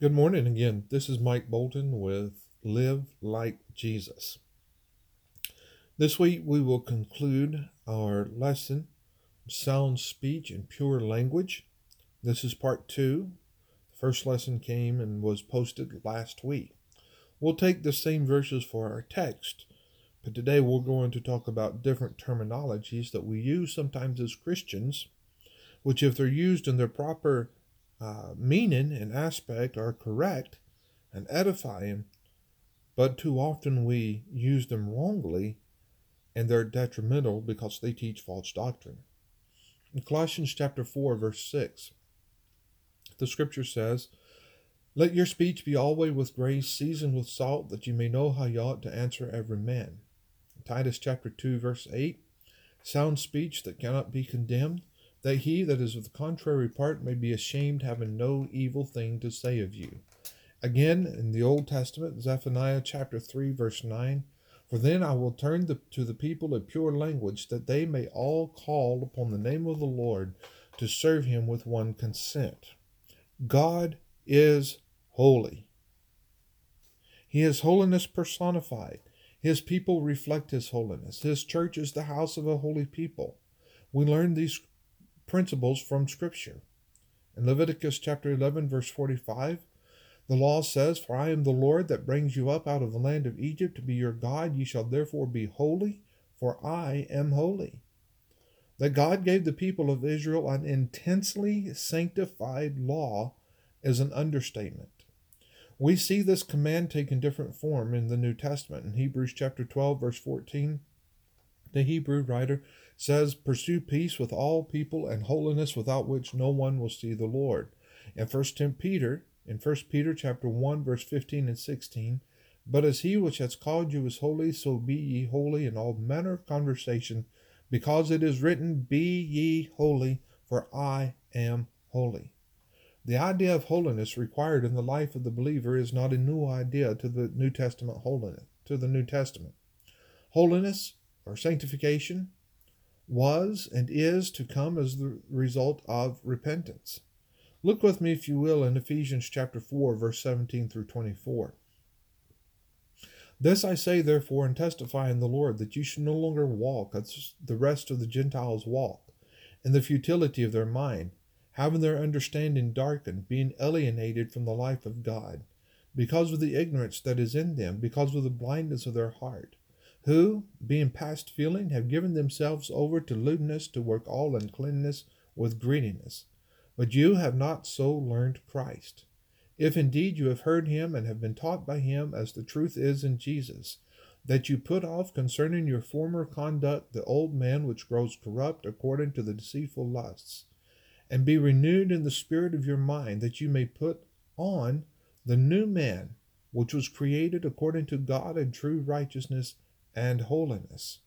Good morning again. This is Mike Bolton with Live Like Jesus. This week we will conclude our lesson, Sound Speech and Pure Language. This is part two. The first lesson came and was posted last week. We'll take the same verses for our text, but today we're going to talk about different terminologies that we use sometimes as Christians, which, if they're used in their proper uh, meaning and aspect are correct and edifying, but too often we use them wrongly and they're detrimental because they teach false doctrine. In Colossians chapter 4, verse 6, the scripture says, Let your speech be always with grace, seasoned with salt, that you may know how you ought to answer every man. Titus chapter 2, verse 8, Sound speech that cannot be condemned that he that is of the contrary part may be ashamed, having no evil thing to say of you. Again, in the Old Testament, Zephaniah chapter 3, verse 9 For then I will turn the, to the people a pure language, that they may all call upon the name of the Lord to serve him with one consent. God is holy. He is holiness personified. His people reflect his holiness. His church is the house of a holy people. We learn these principles from Scripture. In Leviticus chapter 11, verse 45, the law says, For I am the Lord that brings you up out of the land of Egypt to be your God. Ye shall therefore be holy, for I am holy. That God gave the people of Israel an intensely sanctified law is an understatement. We see this command taken different form in the New Testament. In Hebrews chapter 12, verse 14, the Hebrew writer says, Pursue peace with all people and holiness without which no one will see the Lord. In First Peter, in First Peter chapter 1, verse 15 and 16, But as he which has called you is holy, so be ye holy in all manner of conversation, because it is written, Be ye holy, for I am holy. The idea of holiness required in the life of the believer is not a new idea to the New Testament holiness, to the New Testament. Holiness or sanctification was and is to come as the result of repentance. Look with me, if you will, in Ephesians chapter 4, verse 17 through 24. This I say, therefore, and testify in the Lord, that you should no longer walk as the rest of the Gentiles walk, in the futility of their mind, having their understanding darkened, being alienated from the life of God, because of the ignorance that is in them, because of the blindness of their heart who, being past feeling, have given themselves over to lewdness to work all uncleanness with greediness. But you have not so learned Christ. If indeed you have heard him and have been taught by him as the truth is in Jesus, that you put off concerning your former conduct the old man which grows corrupt according to the deceitful lusts, and be renewed in the spirit of your mind, that you may put on the new man, which was created according to God in true righteousness and holiness.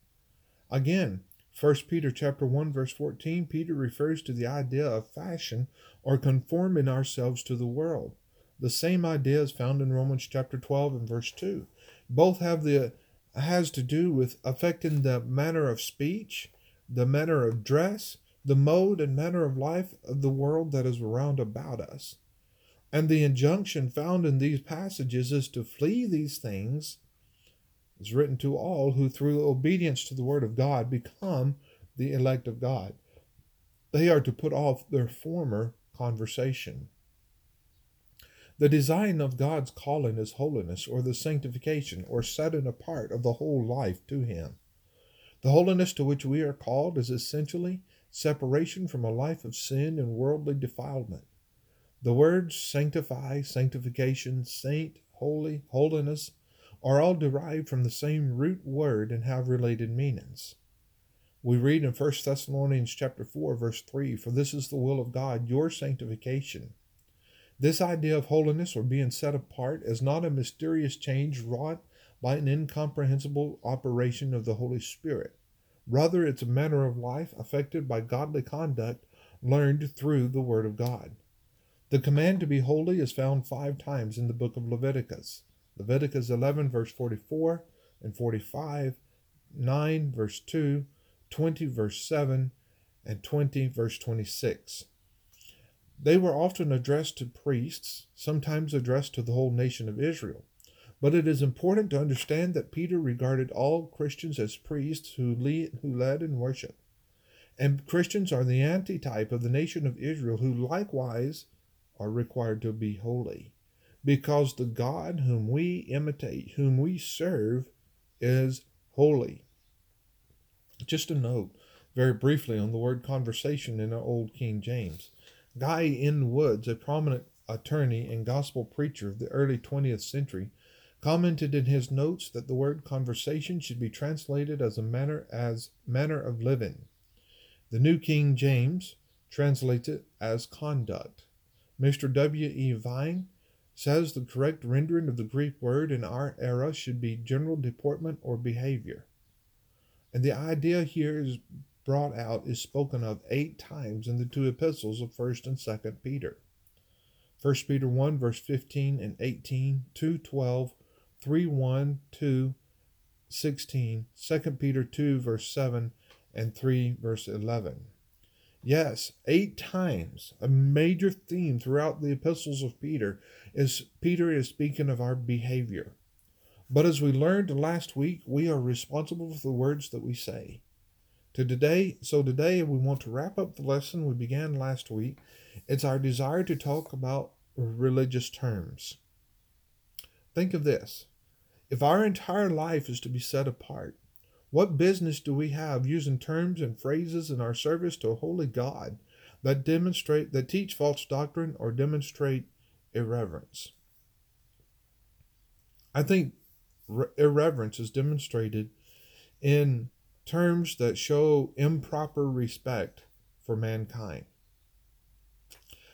Again, 1 Peter chapter 1 verse 14, Peter refers to the idea of fashion or conforming ourselves to the world. The same idea is found in Romans chapter 12 and verse 2. Both have the has to do with affecting the manner of speech, the manner of dress, the mode and manner of life of the world that is around about us. And the injunction found in these passages is to flee these things is written to all who, through obedience to the word of God, become the elect of God. They are to put off their former conversation. The design of God's calling is holiness, or the sanctification, or setting apart of the whole life to Him. The holiness to which we are called is essentially separation from a life of sin and worldly defilement. The words sanctify, sanctification, saint, holy, holiness, are all derived from the same root word and have related meanings. We read in 1 Thessalonians chapter 4 verse 3, "For this is the will of God, your sanctification." This idea of holiness or being set apart is not a mysterious change wrought by an incomprehensible operation of the Holy Spirit. Rather, it's a manner of life affected by godly conduct learned through the Word of God. The command to be holy is found five times in the book of Leviticus. Leviticus 11, verse 44 and 45, 9, verse 2, 20, verse 7, and 20, verse 26. They were often addressed to priests, sometimes addressed to the whole nation of Israel. But it is important to understand that Peter regarded all Christians as priests who, lead, who led in worship. And Christians are the antitype of the nation of Israel, who likewise are required to be holy. Because the God whom we imitate, whom we serve, is holy. Just a note, very briefly, on the word conversation in our Old King James. Guy N. Woods, a prominent attorney and gospel preacher of the early 20th century, commented in his notes that the word conversation should be translated as a manner as manner of living. The New King James translates it as conduct. Mr. W. E. Vine says the correct rendering of the Greek word in our era should be general deportment or behavior. And the idea here is brought out is spoken of eight times in the two epistles of 1st and 2nd Peter. 1 Peter 1 verse 15 and 18, 2 12, 3 1, 2 16, 2 Peter 2 verse 7, and 3 verse 11. Yes, eight times. A major theme throughout the epistles of Peter is Peter is speaking of our behavior. But as we learned last week, we are responsible for the words that we say. To today, so today we want to wrap up the lesson we began last week. It's our desire to talk about religious terms. Think of this. If our entire life is to be set apart, what business do we have using terms and phrases in our service to a holy God that demonstrate that teach false doctrine or demonstrate irreverence? I think irreverence is demonstrated in terms that show improper respect for mankind.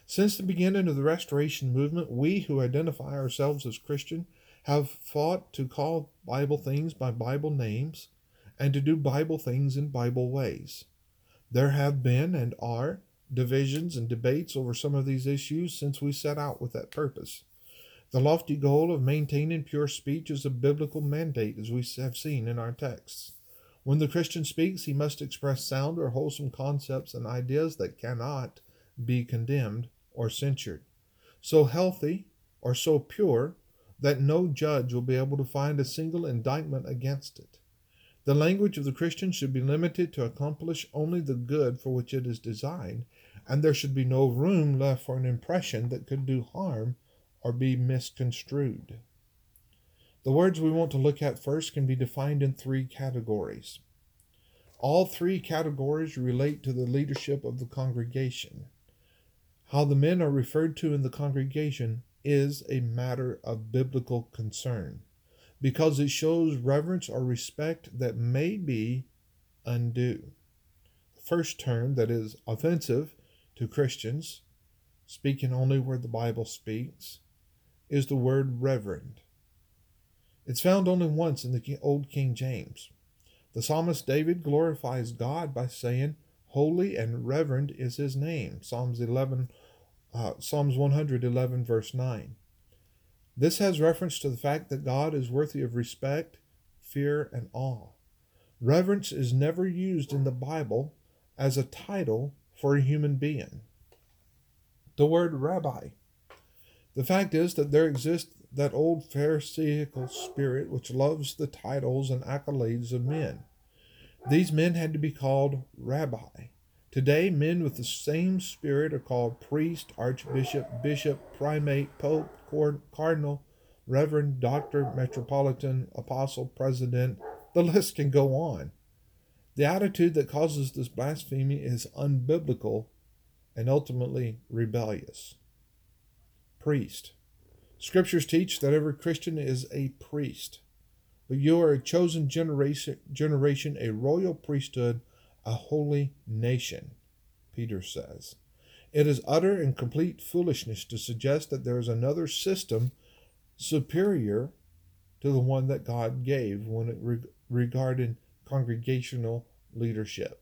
Since the beginning of the Restoration movement, we who identify ourselves as Christian have fought to call Bible things by Bible names and to do Bible things in Bible ways. There have been and are divisions and debates over some of these issues since we set out with that purpose. The lofty goal of maintaining pure speech is a biblical mandate, as we have seen in our texts. When the Christian speaks, he must express sound or wholesome concepts and ideas that cannot be condemned or censured. So healthy or so pure that no judge will be able to find a single indictment against it. The language of the Christian should be limited to accomplish only the good for which it is designed, and there should be no room left for an impression that could do harm or be misconstrued. The words we want to look at first can be defined in three categories. All three categories relate to the leadership of the congregation. How the men are referred to in the congregation is a matter of biblical concern because it shows reverence or respect that may be undue. The first term that is offensive to Christians, speaking only where the Bible speaks, is the word reverend. It's found only once in the Old King James. The psalmist David glorifies God by saying, Holy and reverend is his name. Psalms 11, uh, Psalms 111, verse 9. This has reference to the fact that God is worthy of respect, fear, and awe. Reverence is never used in the Bible as a title for a human being. The word rabbi. The fact is that there exists that old Pharisaical spirit which loves the titles and accolades of men. These men had to be called rabbi. Today, men with the same spirit are called priest, archbishop, bishop, primate, pope, cardinal, reverend, doctor, metropolitan, apostle, president. The list can go on. The attitude that causes this blasphemy is unbiblical and ultimately rebellious. Priest. Scriptures teach that every Christian is a priest, but you are a chosen generation, a royal priesthood a holy nation, Peter says. It is utter and complete foolishness to suggest that there is another system superior to the one that God gave when it re- regarded congregational leadership.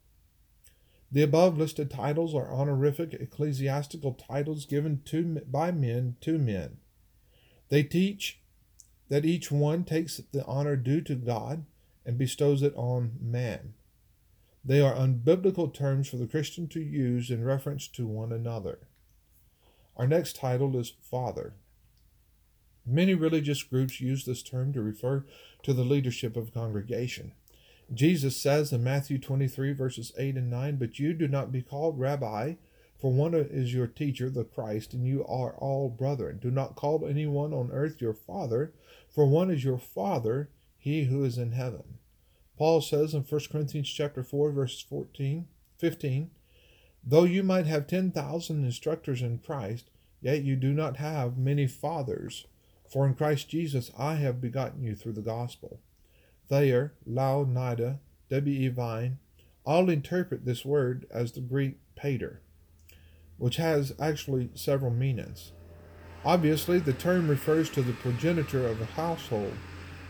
The above listed titles are honorific ecclesiastical titles given to, by men to men. They teach that each one takes the honor due to God and bestows it on man. They are unbiblical terms for the Christian to use in reference to one another. Our next title is Father. Many religious groups use this term to refer to the leadership of a congregation. Jesus says in Matthew 23, verses 8 and 9, But you do not be called rabbi, for one is your teacher, the Christ, and you are all brethren. Do not call anyone on earth your father, for one is your father, he who is in heaven. Paul says in 1 Corinthians chapter 4, verses 14, 15, Though you might have 10,000 instructors in Christ, yet you do not have many fathers. For in Christ Jesus I have begotten you through the gospel. Thayer, Louw, Nida, W. E. Vine, all interpret this word as the Greek pater, which has actually several meanings. Obviously, the term refers to the progenitor of a household.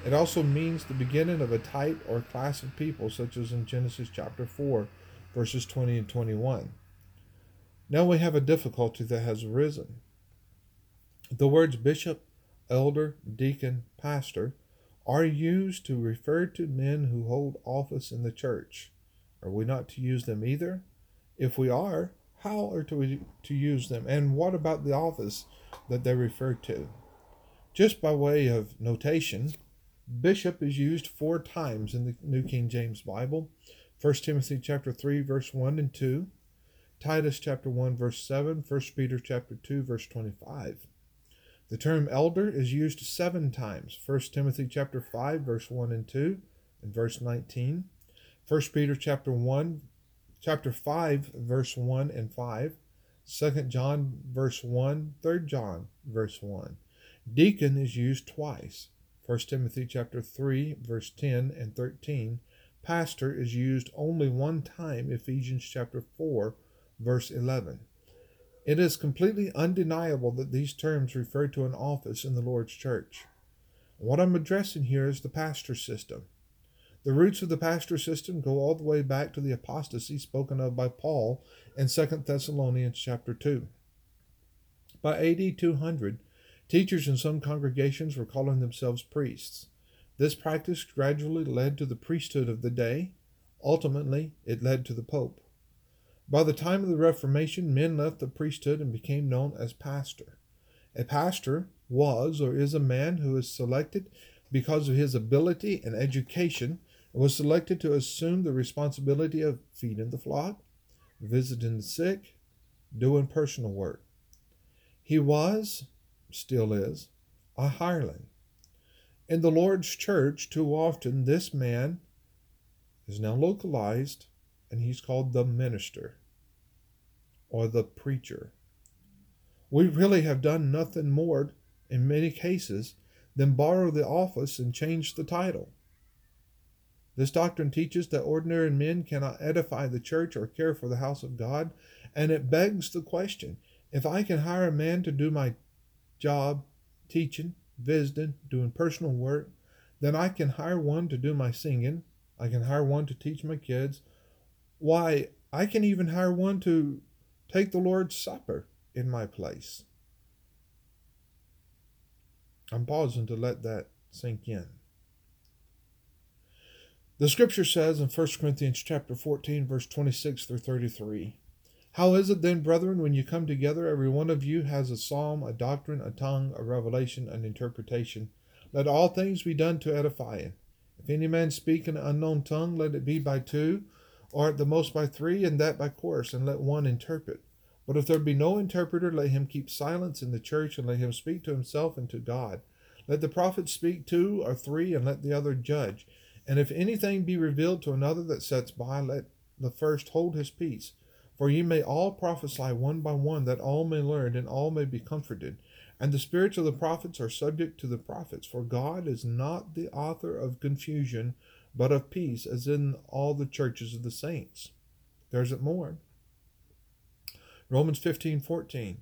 It also means the beginning of a type or class of people, such as in Genesis chapter 4, verses 20 and 21. Now we have a difficulty that has arisen. The words bishop, elder, deacon, pastor are used to refer to men who hold office in the church. Are we not to use them either? If we are, how are we to use them? And what about the office that they refer to? Just by way of notation, bishop is used four times in the New King James Bible. 1 Timothy chapter 3 verse 1 and 2, Titus chapter 1 verse 7, 1 Peter chapter 2 verse 25. The term elder is used seven times. 1 Timothy chapter 5 verse 1 and 2 and verse 19. 1 Peter chapter 1 chapter 5 verse 1 and 5. 2 John verse 1, 3 John verse 1. Deacon is used twice. 1 Timothy chapter 3 verse 10 and 13. Pastor is used only one time, Ephesians chapter 4 verse 11. It is completely undeniable that these terms refer to an office in the Lord's church. What I'm addressing here is the pastor system. The roots of the pastor system go all the way back to the apostasy spoken of by Paul in 2 Thessalonians chapter 2. By AD 200, teachers in some congregations were calling themselves priests. This practice gradually led to the priesthood of the day. Ultimately, it led to the Pope. By the time of the Reformation, men left the priesthood and became known as pastor. A pastor was or is a man who is selected because of his ability and education and was selected to assume the responsibility of feeding the flock, visiting the sick, doing personal work. He was, still is, a hireling. In the Lord's church, too often, this man is now localized and he's called the minister or the preacher. We really have done nothing more, in many cases, than borrow the office and change the title. This doctrine teaches that ordinary men cannot edify the church or care for the house of God, and it begs the question if I can hire a man to do my job, teaching, visiting, doing personal work, then I can hire one to do my singing, I can hire one to teach my kids, why, I can even hire one to take the Lord's Supper in my place. I'm pausing to let that sink in. The scripture says in 1 Corinthians chapter 14 verse 26 through 33, How is it then, brethren, when you come together, every one of you has a psalm, a doctrine, a tongue, a revelation, an interpretation. Let all things be done to edify. If any man speak an unknown tongue, let it be by two, or at the most by three, and that by course, and let one interpret. But if there be no interpreter, let him keep silence in the church, and let him speak to himself and to God. Let the prophet speak two or three, and let the other judge. And if anything be revealed to another that sets by, let the first hold his peace. For ye may all prophesy one by one, that all may learn, and all may be comforted. And the spirits of the prophets are subject to the prophets, for God is not the author of confusion, but of peace, as in all the churches of the saints. There's it more. Romans 15 14.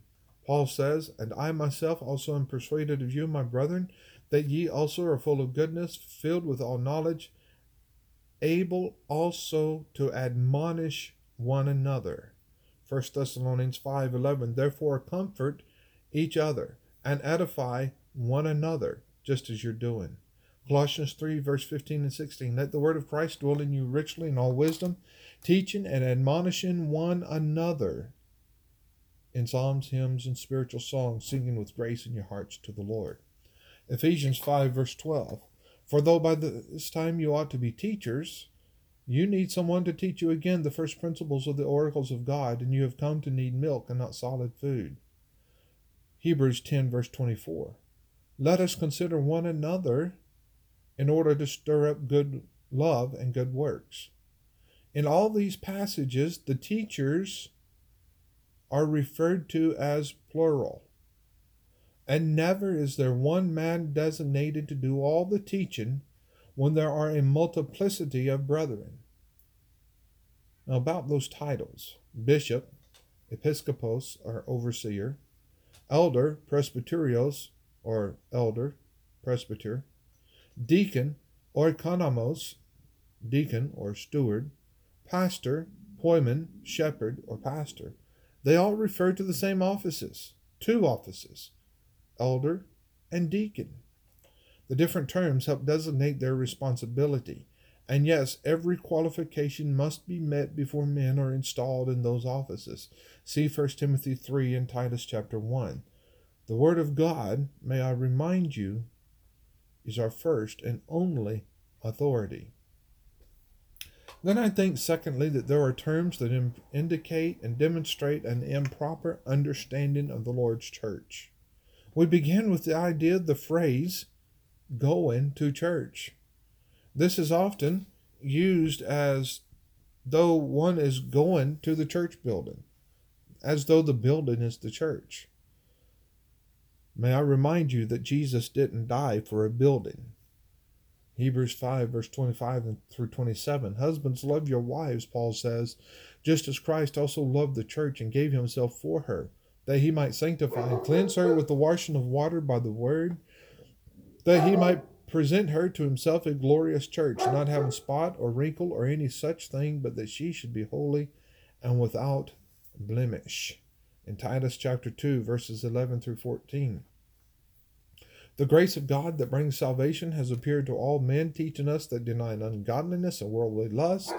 Paul says, And I myself also am persuaded of you, my brethren, that ye also are full of goodness, filled with all knowledge, able also to admonish one another. 1 Thessalonians 5:11 Therefore comfort each other and edify one another just as you're doing. Colossians 3, verse 15 and 16. Let the word of Christ dwell in you richly in all wisdom, teaching and admonishing one another in psalms, hymns, and spiritual songs, singing with grace in your hearts to the Lord. Ephesians 5, verse 12. For though by this time you ought to be teachers, you need someone to teach you again the first principles of the oracles of God, and you have come to need milk and not solid food. Hebrews 10, verse 24. Let us consider one another in order to stir up good love and good works. In all these passages, the teachers are referred to as plural. And never is there one man designated to do all the teaching when there are a multiplicity of brethren. Now, about those titles bishop, episcopos, or overseer, elder, presbyterios, or elder, presbyter, deacon, oikonomos, deacon or steward, pastor, poimen, shepherd, or pastor. They all refer to the same offices, two offices, elder and deacon. The different terms help designate their responsibility. And yes, every qualification must be met before men are installed in those offices. See 1 Timothy 3 and Titus chapter 1. The Word of God, may I remind you, is our first and only authority. Then I think, secondly, that there are terms that Im- indicate and demonstrate an improper understanding of the Lord's church. We begin with the idea of the phrase going to church. This is often used as though one is going to the church building, as though the building is the church. May I remind you that Jesus didn't die for a building. Hebrews 5, verse 25 through 27. Husbands, love your wives, Paul says, just as Christ also loved the church and gave himself for her, that he might sanctify and cleanse her with the washing of water by the word, that he might present her to himself a glorious church, not having spot or wrinkle or any such thing, but that she should be holy and without blemish. In Titus chapter 2, verses 11 through 14. The grace of God that brings salvation has appeared to all men, teaching us that denying ungodliness and worldly lust,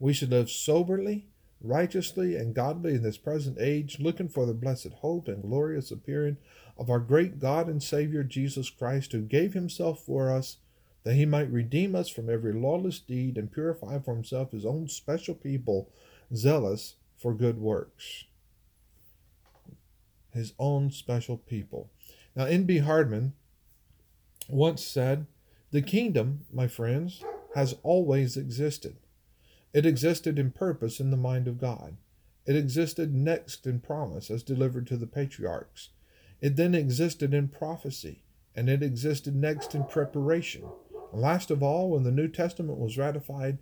we should live soberly, righteously, and godly in this present age, looking for the blessed hope and glorious appearing of our great God and Savior Jesus Christ, who gave himself for us that he might redeem us from every lawless deed and purify for himself his own special people, zealous for good works. His own special people. Now, N.B. Hardeman once said, The kingdom, my friends, has always existed. It existed in purpose in the mind of God. It existed next in promise as delivered to the patriarchs. It then existed in prophecy, and it existed next in preparation. And last of all, when the New Testament was ratified,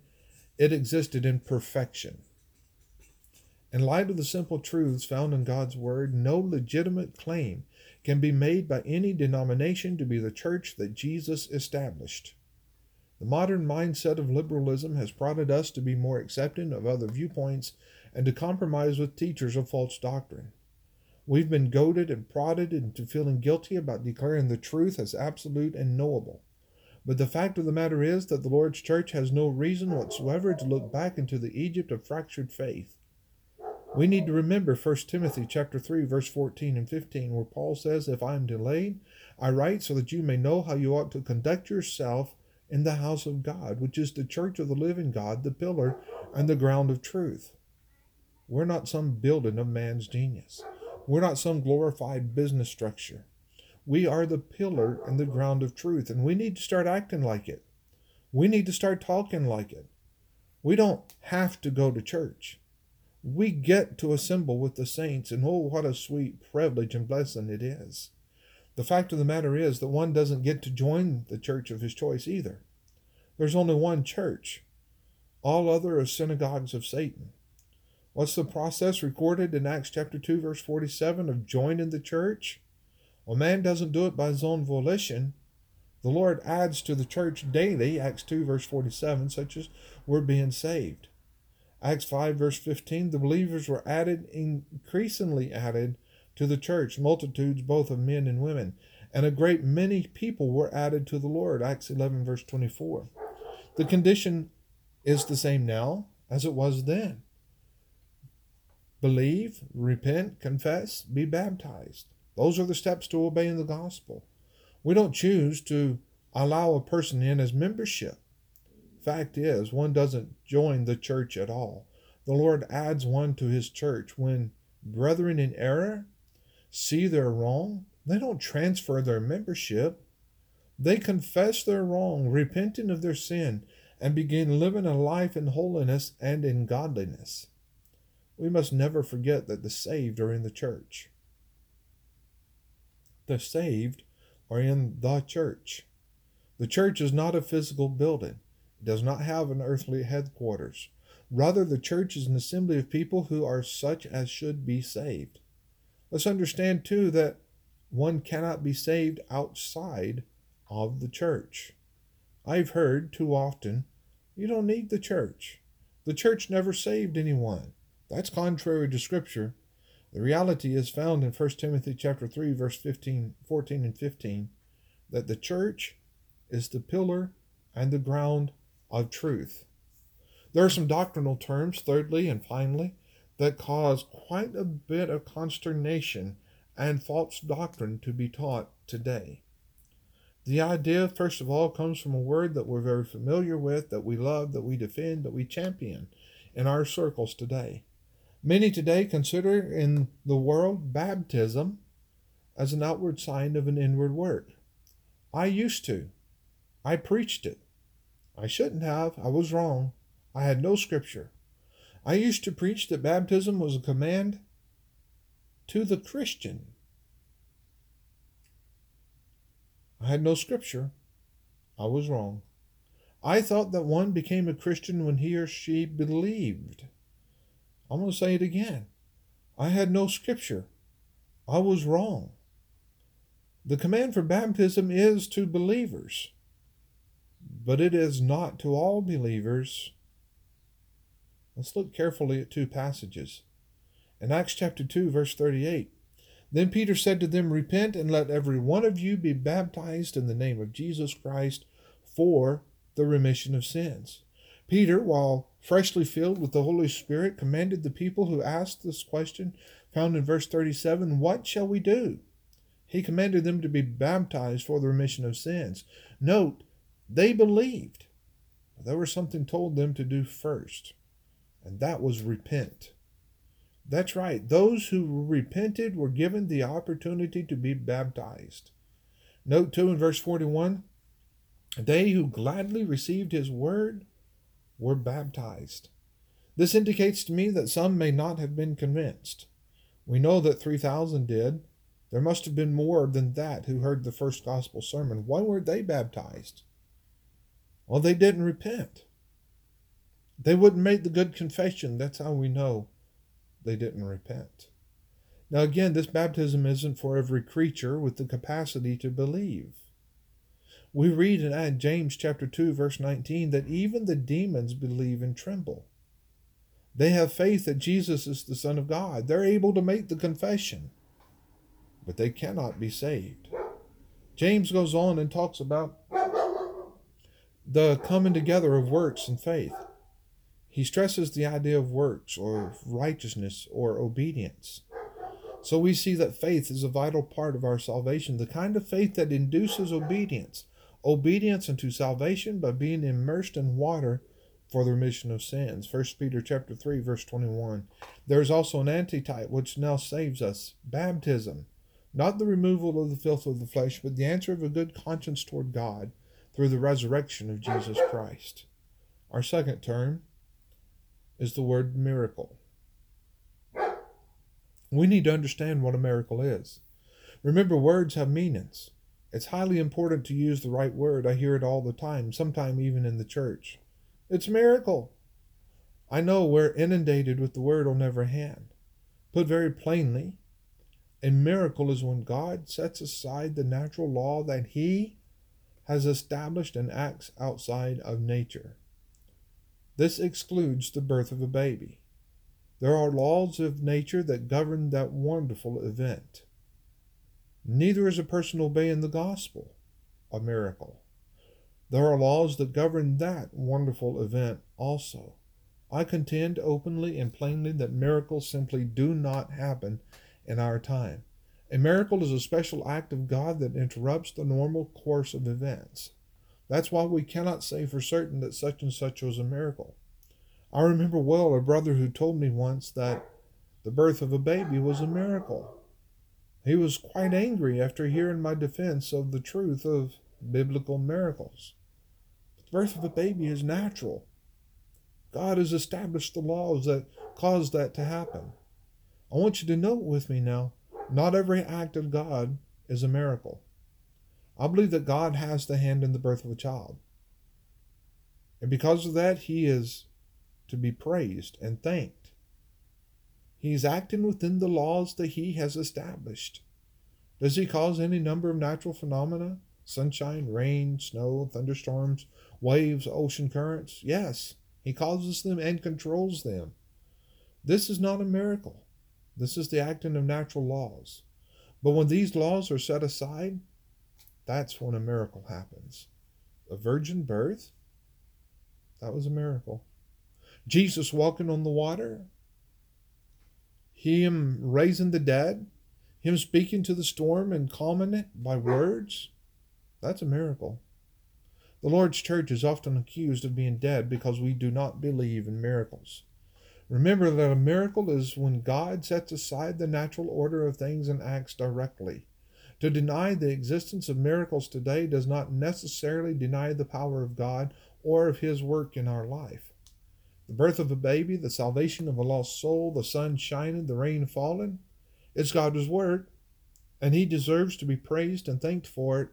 it existed in perfection. In light of the simple truths found in God's Word, no legitimate claim can be made by any denomination to be the church that Jesus established. The modern mindset of liberalism has prodded us to be more accepting of other viewpoints and to compromise with teachers of false doctrine. We've been goaded and prodded into feeling guilty about declaring the truth as absolute and knowable. But the fact of the matter is that the Lord's church has no reason whatsoever to look back into the Egypt of fractured faith. We need to remember 1 Timothy chapter 3 verse 14 and 15 where Paul says, "If I am delayed, I write so that you may know how you ought to conduct yourself in the house of God, which is the church of the living God, the pillar and the ground of truth." We're not some building of man's genius. We're not some glorified business structure. We are the pillar and the ground of truth, and we need to start acting like it. We need to start talking like it. We don't have to go to church we get to assemble with the saints, and oh, what a sweet privilege and blessing it is. The fact of the matter is that one doesn't get to join the church of his choice either. There's only one church, all other are synagogues of Satan. What's the process recorded in Acts chapter 2, verse 47 of joining the church? Well, man doesn't do it by his own volition. The Lord adds to the church daily, Acts 2, verse 47, such as we're being saved. Acts 5, verse 15, the believers were added, increasingly added to the church, multitudes both of men and women, and a great many people were added to the Lord. Acts 11, verse 24. The condition is the same now as it was then. believe, repent, confess, be baptized. Those are the steps to obeying the gospel. We don't choose to allow a person in as membership. Fact is, one doesn't join the church at all. The Lord adds one to his church when brethren in error see they're wrong. They don't transfer their membership. They confess their wrong, repenting of their sin, and begin living a life in holiness and in godliness. We must never forget that the saved are in the church. The saved are in the church. The church is not a physical building, does not have an earthly headquarters. Rather, the church is an assembly of people who are such as should be saved. Let's understand, too, that one cannot be saved outside of the church. I've heard too often, you don't need the church. The church never saved anyone. That's contrary to scripture. The reality is found in 1 Timothy chapter 3 verse 15, 14 and 15 that the church is the pillar and the ground of truth. There are some doctrinal terms, thirdly and finally, that cause quite a bit of consternation and false doctrine to be taught today. The idea, first of all, comes from a word that we're very familiar with, that we love, that we defend, that we champion in our circles today. Many today consider in the world baptism as an outward sign of an inward work. I used to. I preached it. I shouldn't have. I was wrong. I had no scripture. I used to preach that baptism was a command to the Christian. I had no scripture. I was wrong. I thought that one became a Christian when he or she believed. I'm going to say it again. I had no scripture. I was wrong. The command for baptism is to believers, but it is not to all believers. Let's look carefully at two passages. In Acts chapter 2, verse 38, then Peter said to them, Repent and let every one of you be baptized in the name of Jesus Christ for the remission of sins. Peter, while freshly filled with the Holy Spirit, commanded the people who asked this question, found in verse 37, What shall we do? He commanded them to be baptized for the remission of sins. Note, they believed. There was something told them to do first, and that was repent. That's right. Those who repented were given the opportunity to be baptized. Note 2 in verse 41 they who gladly received his word were baptized. This indicates to me that some may not have been convinced. We know that 3,000 did. There must have been more than that who heard the first gospel sermon. Why weren't they baptized? Well, they didn't repent. They wouldn't make the good confession. That's how we know they didn't repent. Now, again, this baptism isn't for every creature with the capacity to believe. We read in James chapter 2 verse 19 that even the demons believe and tremble. They have faith that Jesus is the son of God. They're able to make the confession, but they cannot be saved. James goes on and talks about the coming together of works and faith. He stresses the idea of works or righteousness or obedience. So we see that faith is a vital part of our salvation, the kind of faith that induces obedience. Obedience unto salvation by being immersed in water for the remission of sins. 1 Peter chapter 3 verse 21. There is also an antitype which now saves us, baptism, not the removal of the filth of the flesh, but the answer of a good conscience toward God through the resurrection of Jesus Christ. Our second term is the word miracle. We need to understand what a miracle is. Remember, words have meanings. It's highly important to use the right word. I hear it all the time, sometimes even in the church. It's miracle. I know we're inundated with the word on every hand. Put very plainly, a miracle is when God sets aside the natural law that He has established and acts outside of nature. This excludes the birth of a baby. There are laws of nature that govern that wonderful event. Neither is a person obeying the gospel a miracle. There are laws that govern that wonderful event also. I contend openly and plainly that miracles simply do not happen in our time. A miracle is a special act of God that interrupts the normal course of events. That's why we cannot say for certain that such and such was a miracle. I remember well a brother who told me once that the birth of a baby was a miracle. He was quite angry after hearing my defense of the truth of biblical miracles. The birth of a baby is natural. God has established the laws that cause that to happen. I want you to note with me now not every act of God is a miracle. I believe that God has the hand in the birth of a child. And because of that, he is to be praised and thanked. He is acting within the laws that he has established. Does he cause any number of natural phenomena? Sunshine, rain, snow, thunderstorms, waves, ocean currents? Yes, he causes them and controls them. This is not a miracle. This is the acting of natural laws. But when these laws are set aside, that's when a miracle happens. A virgin birth, that was a miracle. Jesus walking on the water, Him raising the dead, Him speaking to the storm and calming it by words, that's a miracle. The Lord's church is often accused of being dead because we do not believe in miracles. Remember that a miracle is when God sets aside the natural order of things and acts directly. To deny the existence of miracles today does not necessarily deny the power of God or of His work in our life. The birth of a baby, the salvation of a lost soul, the sun shining, the rain falling, it's God's work, and He deserves to be praised and thanked for it,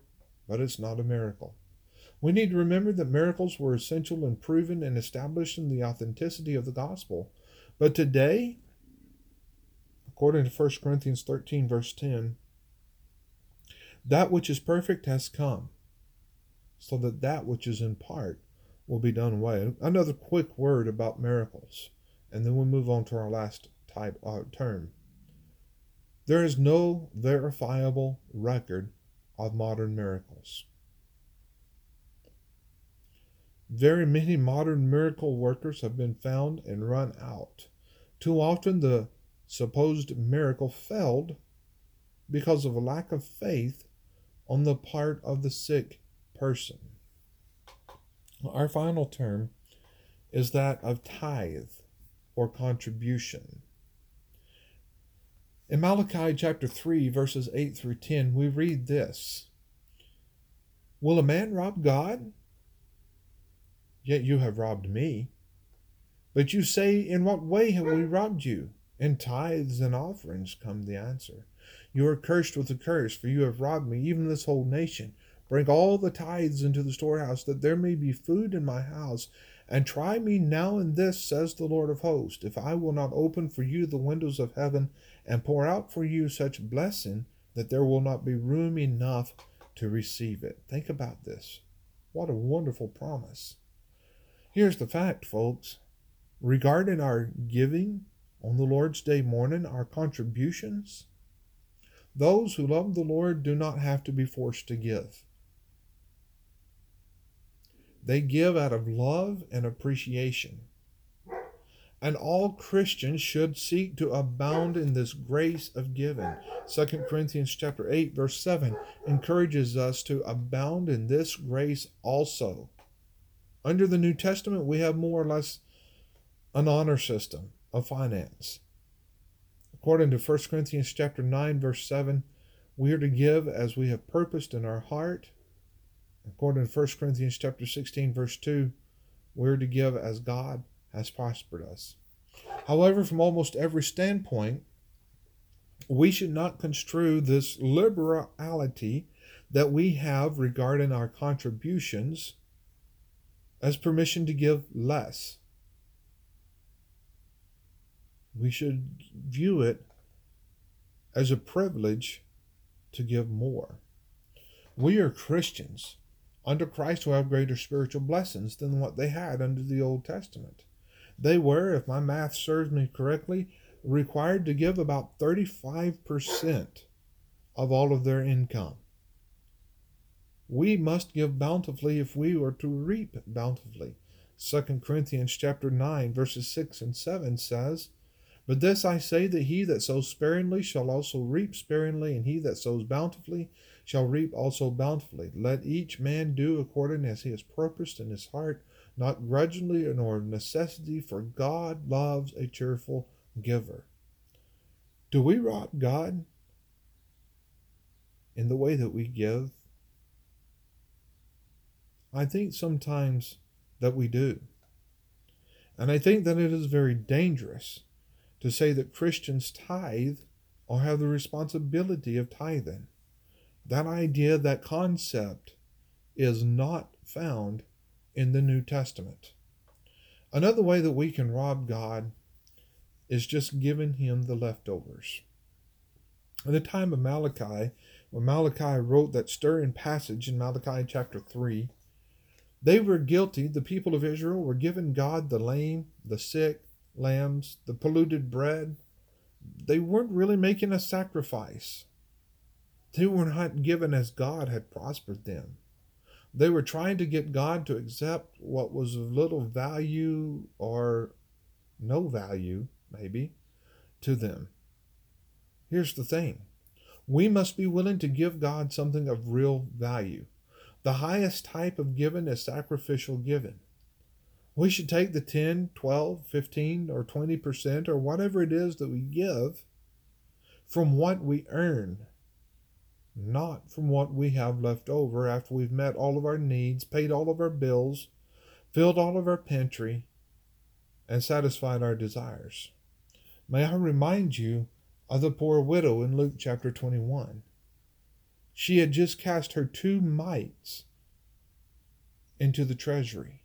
but it's not a miracle. We need to remember that miracles were essential in proving and establishing the authenticity of the gospel. But today, according to 1 Corinthians 13, verse 10, that which is perfect has come, so that that which is in part will be done away. Another quick word about miracles, and then we'll move on to our last type uh, term. There is no verifiable record of modern miracles. Very many modern miracle workers have been found and run out. Too often, the supposed miracle failed because of a lack of faith on the part of the sick person. Our final term is that of tithe or contribution. In Malachi chapter 3, verses 8 through 10, we read this Will a man rob God? Yet you have robbed me. But you say, In what way have we robbed you? In tithes and offerings come the answer. You are cursed with a curse, for you have robbed me, even this whole nation. Bring all the tithes into the storehouse, that there may be food in my house. And try me now in this, says the Lord of hosts, if I will not open for you the windows of heaven and pour out for you such blessing that there will not be room enough to receive it. Think about this. What a wonderful promise. Here's the fact, folks. Regarding our giving on the Lord's Day morning, our contributions, those who love the Lord do not have to be forced to give. They give out of love and appreciation. And all Christians should seek to abound in this grace of giving. 2 Corinthians chapter 8 verse 7 encourages us to abound in this grace also. Under the New Testament, we have more or less an honor system of finance. According to 1 Corinthians chapter 9 verse 7, we are to give as we have purposed in our heart. According to 1 Corinthians chapter 16 verse 2, we are to give as God has prospered us. However, from almost every standpoint, we should not construe this liberality that we have regarding our contributions as permission to give less. We should view it as a privilege to give more. We are Christians under Christ who have greater spiritual blessings than what they had under the Old Testament. They were, if my math serves me correctly, required to give about 35% of all of their income. We must give bountifully if we are to reap bountifully. 2 Corinthians chapter 9 verses 6 and 7 says, But this I say that he that sows sparingly shall also reap sparingly, and he that sows bountifully shall reap also bountifully. Let each man do according as he has purposed in his heart, not grudgingly nor of necessity, for God loves a cheerful giver. Do we rob God in the way that we give? I think sometimes that we do. And I think that it is very dangerous to say that Christians tithe or have the responsibility of tithing. That idea, that concept, is not found in the New Testament. Another way that we can rob God is just giving him the leftovers. In the time of Malachi, when Malachi wrote that stirring passage in Malachi chapter 3, they were guilty, the people of Israel were giving God the lame, the sick, lambs, the polluted bread. They weren't really making a sacrifice. They were not given as God had prospered them. They were trying to get God to accept what was of little value or no value, maybe, to them. Here's the thing we must be willing to give God something of real value. The highest type of giving is sacrificial giving. We should take the 10, 12, 15, or 20% or whatever it is that we give from what we earn not from what we have left over after we've met all of our needs, paid all of our bills, filled all of our pantry, and satisfied our desires. May I remind you of the poor widow in Luke chapter 21. She had just cast her two mites into the treasury.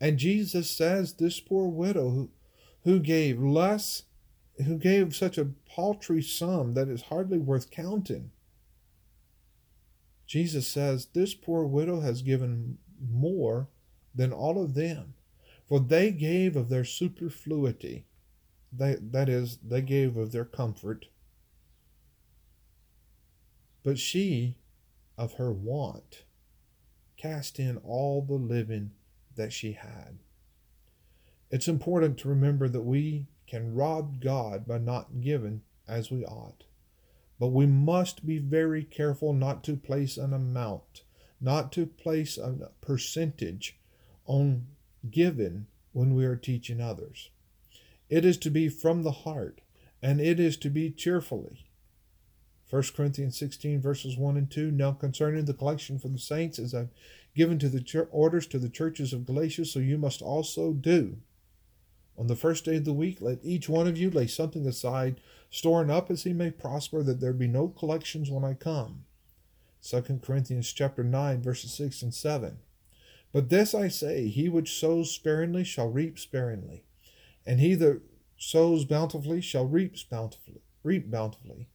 And Jesus says this poor widow who, who gave less, who gave such a paltry sum that is hardly worth counting, Jesus says, This poor widow has given more than all of them, for they gave of their superfluity. They, that is, they gave of their comfort. But she, of her want, cast in all the living that she had. It's important to remember that we can rob God by not giving as we ought. But we must be very careful not to place an amount, not to place a percentage on giving when we are teaching others. It is to be from the heart, and it is to be cheerfully. 1 Corinthians 16, verses 1 and 2. Now concerning the collection for the saints, as I've given to the orders to the churches of Galatia, so you must also do. On the first day of the week, let each one of you lay something aside, storing up as he may prosper, that there be no collections when I come. 2 Corinthians chapter 9, verses 6 and 7. But this I say, he which sows sparingly shall reap sparingly, and he that sows bountifully shall reap bountifully. Reap bountifully.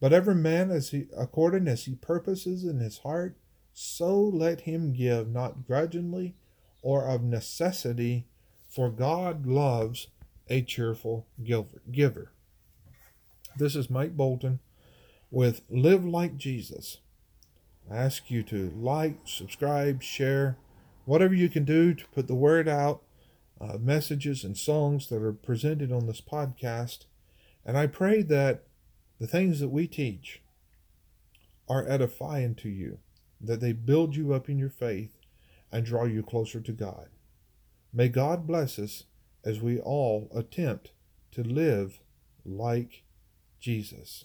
But every man as he according as he purposes in his heart, so let him give, not grudgingly or of necessity, for God loves a cheerful giver. This is Mike Bolton with Live Like Jesus. I ask you to like, subscribe, share, whatever you can do to put the word out, uh, messages and songs that are presented on this podcast. And I pray that the things that we teach are edifying to you, that they build you up in your faith and draw you closer to God. May God bless us as we all attempt to live like Jesus.